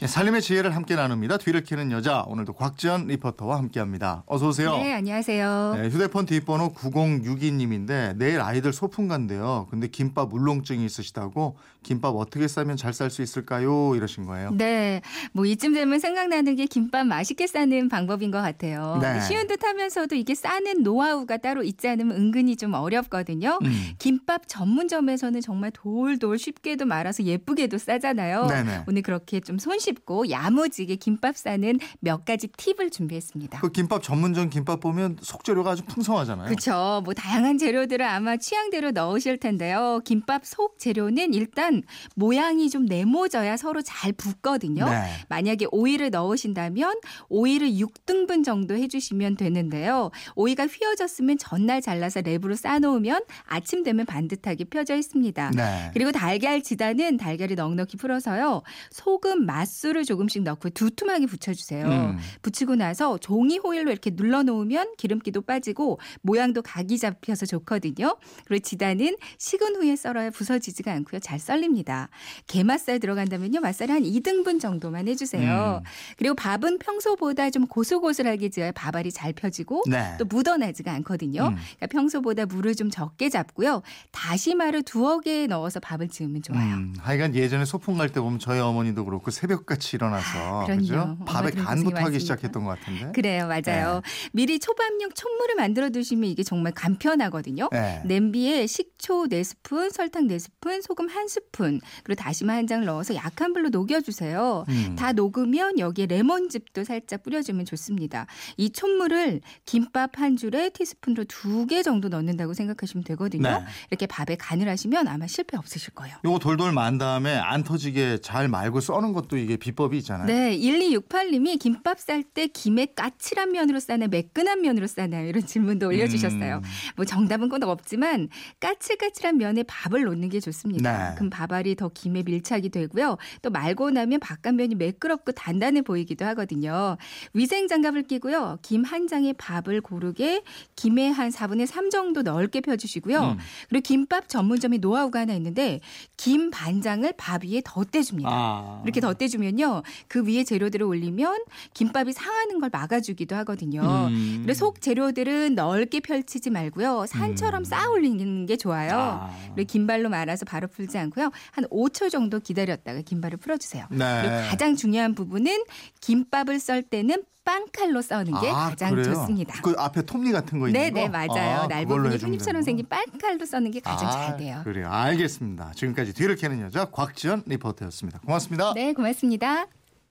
네, 살림의 지혜를 함께 나눕니다. 뒤를 캐는 여자 오늘도 곽지연 리포터와 함께합니다. 어서 오세요. 네, 안녕하세요. 네, 휴대폰 뒷번호 9062님인데 내일 아이들 소풍 간대요. 근데 김밥 울렁증이 있으시다고 김밥 어떻게 싸면 잘 쌀 수 있을까요? 이러신 거예요. 네, 뭐 이쯤 되면 생각나는 게 김밥 맛있게 싸는 방법인 것 같아요. 네. 쉬운 듯하면서도 이게 싸는 노하우가 따로 있지 않으면 은근히 좀 어렵거든요. 음. 김밥 전문점에서는 정말 돌돌 쉽게도 말아서 예쁘게도 싸잖아요. 네네. 오늘 그렇게 좀 손쉽 고 야무지게 김밥 싸는 몇 가지 팁을 준비했습니다. 그 김밥 전문점 김밥 보면 속재료가 아주 풍성하잖아요. 그렇죠. 뭐 다양한 재료들을 아마 취향대로 넣으실 텐데요. 김밥 속 재료는 일단 모양이 좀 네모져야 서로 잘 붙거든요. 네. 만약에 오이를 넣으신다면 오이를 6등분 정도 해주시면 되는데요. 오이가 휘어졌으면 전날 잘라서 랩으로 싸놓으면 아침 되면 반듯하게 펴져 있습니다. 네. 그리고 달걀 지단은 달걀을 넉넉히 풀어서요. 소금, 맛 술을 조금씩 넣고 두툼하게 붙여주세요. 음. 붙이고 나서 종이 호일로 이렇게 눌러놓으면 기름기도 빠지고 모양도 각이 잡혀서 좋거든요. 그리고 지단은 식은 후에 썰어야 부서지지가 않고요. 잘 썰립니다. 게맛살 들어간다면요. 맛살을 한 2등분 정도만 해주세요. 음. 그리고 밥은 평소보다 좀 고슬고슬하게 지어야 밥알이 잘 펴지고 네. 또 묻어나지가 않거든요. 음. 그러니까 평소보다 물을 좀 적게 잡고요. 다시마를 두어 개 넣어서 밥을 지으면 좋아요. 음, 하여간 예전에 소풍 갈 때 보면 저희 어머니도 그렇고 새벽 같이 일어나서 아. 그죠? 밥에 간부터 하기. 시작했던 것 같은데. 그래요, 맞아요. 미리 초밥용 촛물을 만들어 두시면 이게 정말 간편하거든요. 네. 냄비에 식초 4스푼, 설탕 4스푼, 소금 1스푼, 그리고 다시마 한 장 넣어서 약한 불로 녹여 주세요. 음. 다 녹으면 여기에 레몬즙도 살짝 뿌려 주면 좋습니다. 이 촛물을 김밥 한 줄에 티스푼으로 두 개 정도 넣는다고 생각하시면 되거든요. 네. 이렇게 밥에 간을 하시면 아마 실패 없으실 거예요. 요거 돌돌 만 다음에 안 터지게 잘 말고 써는 것도 이게 비법이 있잖아요. 네, 1268님이 김밥 쌀 때 김에 까칠한 면으로 싸나요? 매끈한 면으로 싸나요? 이런 질문도 올려주셨어요. 음. 뭐 정답은 꼭 없지만 까칠까칠한 면에 밥을 놓는 게 좋습니다. 네. 그럼 밥알이 더 김에 밀착이 되고요. 또 말고 나면 바깥면이 매끄럽고 단단해 보이기도 하거든요. 위생 장갑을 끼고요. 김 한 장에 밥을 고르게 김에 한 4분의 3 정도 넓게 펴주시고요. 음. 그리고 김밥 전문점에 노하우가 하나 있는데 김 반장을 밥 위에 덧대줍니다. 아. 이렇게 덧대주면 요. 그 위에 재료들을 올리면 김밥이 상하는 걸 막아주기도 하거든요. 음. 그래서 속 재료들은 넓게 펼치지 말고요. 산처럼 음. 쌓아 올리는 게 좋아요. 아. 그리고 긴발로 말아서 바로 풀지 않고요. 한 5초 정도 기다렸다가 긴발을 풀어주세요. 네. 그리고 가장 중요한 부분은 김밥을 썰 때는 빵칼로 써는 게 아, 가장 그래요? 좋습니다. 그 앞에 톱니 같은 거 있는 네, 거? 네, 맞아요. 아, 날부 그걸로 분이 해주면 톱니처럼 되는구나. 생긴 빵칼로 써는 게 가장 아, 잘 돼요. 그래요. 알겠습니다. 지금까지 뒤를 캐는 여자 곽지연 리포터였습니다. 고맙습니다. 네, 고맙습니다.